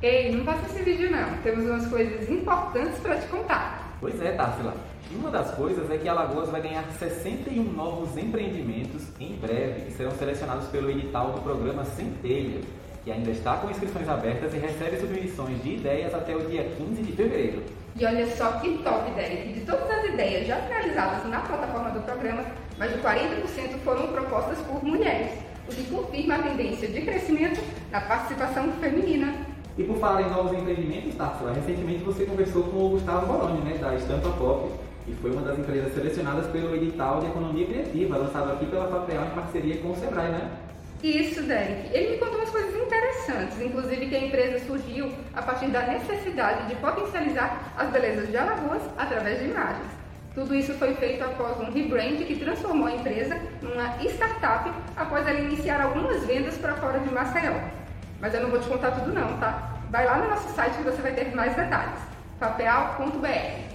Ei, não passa esse vídeo não. Temos umas coisas importantes para te contar. Pois é, Társila. Uma das coisas é que Alagoas vai ganhar 61 novos empreendimentos em breve que serão selecionados pelo edital do programa Centelha, que ainda está com inscrições abertas e recebe submissões de ideias até o dia 15 de fevereiro. E olha só que top, Derek. De todas as ideias já finalizadas na plataforma do programa, mais de 40% foram propostas por mulheres, o que confirma a tendência de crescimento da participação feminina. E por falar em novos empreendimentos, Társila, recentemente você conversou com o Gustavo Boloni, né, da Estampa Pop, e foi uma das empresas selecionadas pelo edital de economia criativa, lançado aqui pela Fapreal em parceria com o Sebrae, né? Isso, Derek. Ele me contou umas coisas interessantes, inclusive que a empresa surgiu a partir da necessidade de potencializar as belezas de Alagoas através de imagens. Tudo isso foi feito após um rebrand que transformou a empresa numa startup após ela iniciar algumas vendas para fora de Maceió. Mas eu não vou te contar tudo não, tá? Vai lá no nosso site que você vai ter mais detalhes. papel.br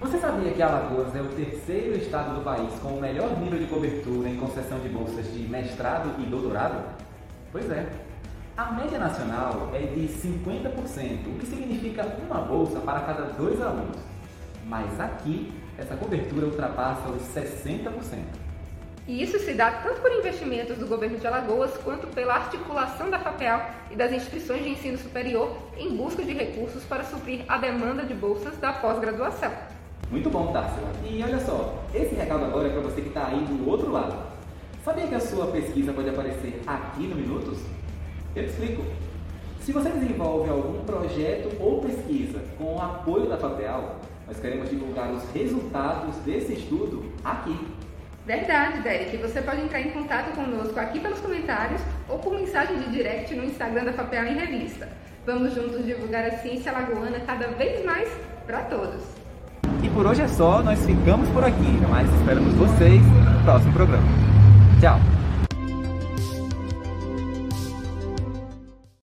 você sabia que Alagoas é o terceiro estado do país com o melhor nível de cobertura em concessão de bolsas de mestrado e doutorado? Pois é. A média nacional é de 50%, o que significa uma bolsa para cada dois alunos. Mas aqui, essa cobertura ultrapassa os 60%. E isso se dá tanto por investimentos do governo de Alagoas quanto pela articulação da FAPEAL e das instituições de ensino superior em busca de recursos para suprir a demanda de bolsas da pós-graduação. Muito bom, Társila. E olha só, esse recado agora é para você que está aí do outro lado. Sabia que a sua pesquisa pode aparecer aqui no Minutos? Eu te explico. Se você desenvolve algum projeto ou pesquisa com o apoio da FAPEAL, nós queremos divulgar os resultados desse estudo aqui. Verdade, Derek. Você pode entrar em contato conosco aqui pelos comentários ou por mensagem de direct no Instagram da FAPEAL em Revista. Vamos juntos divulgar a ciência lagoana cada vez mais para todos. E por hoje é só, nós ficamos por aqui, mas esperamos vocês no próximo programa. Tchau!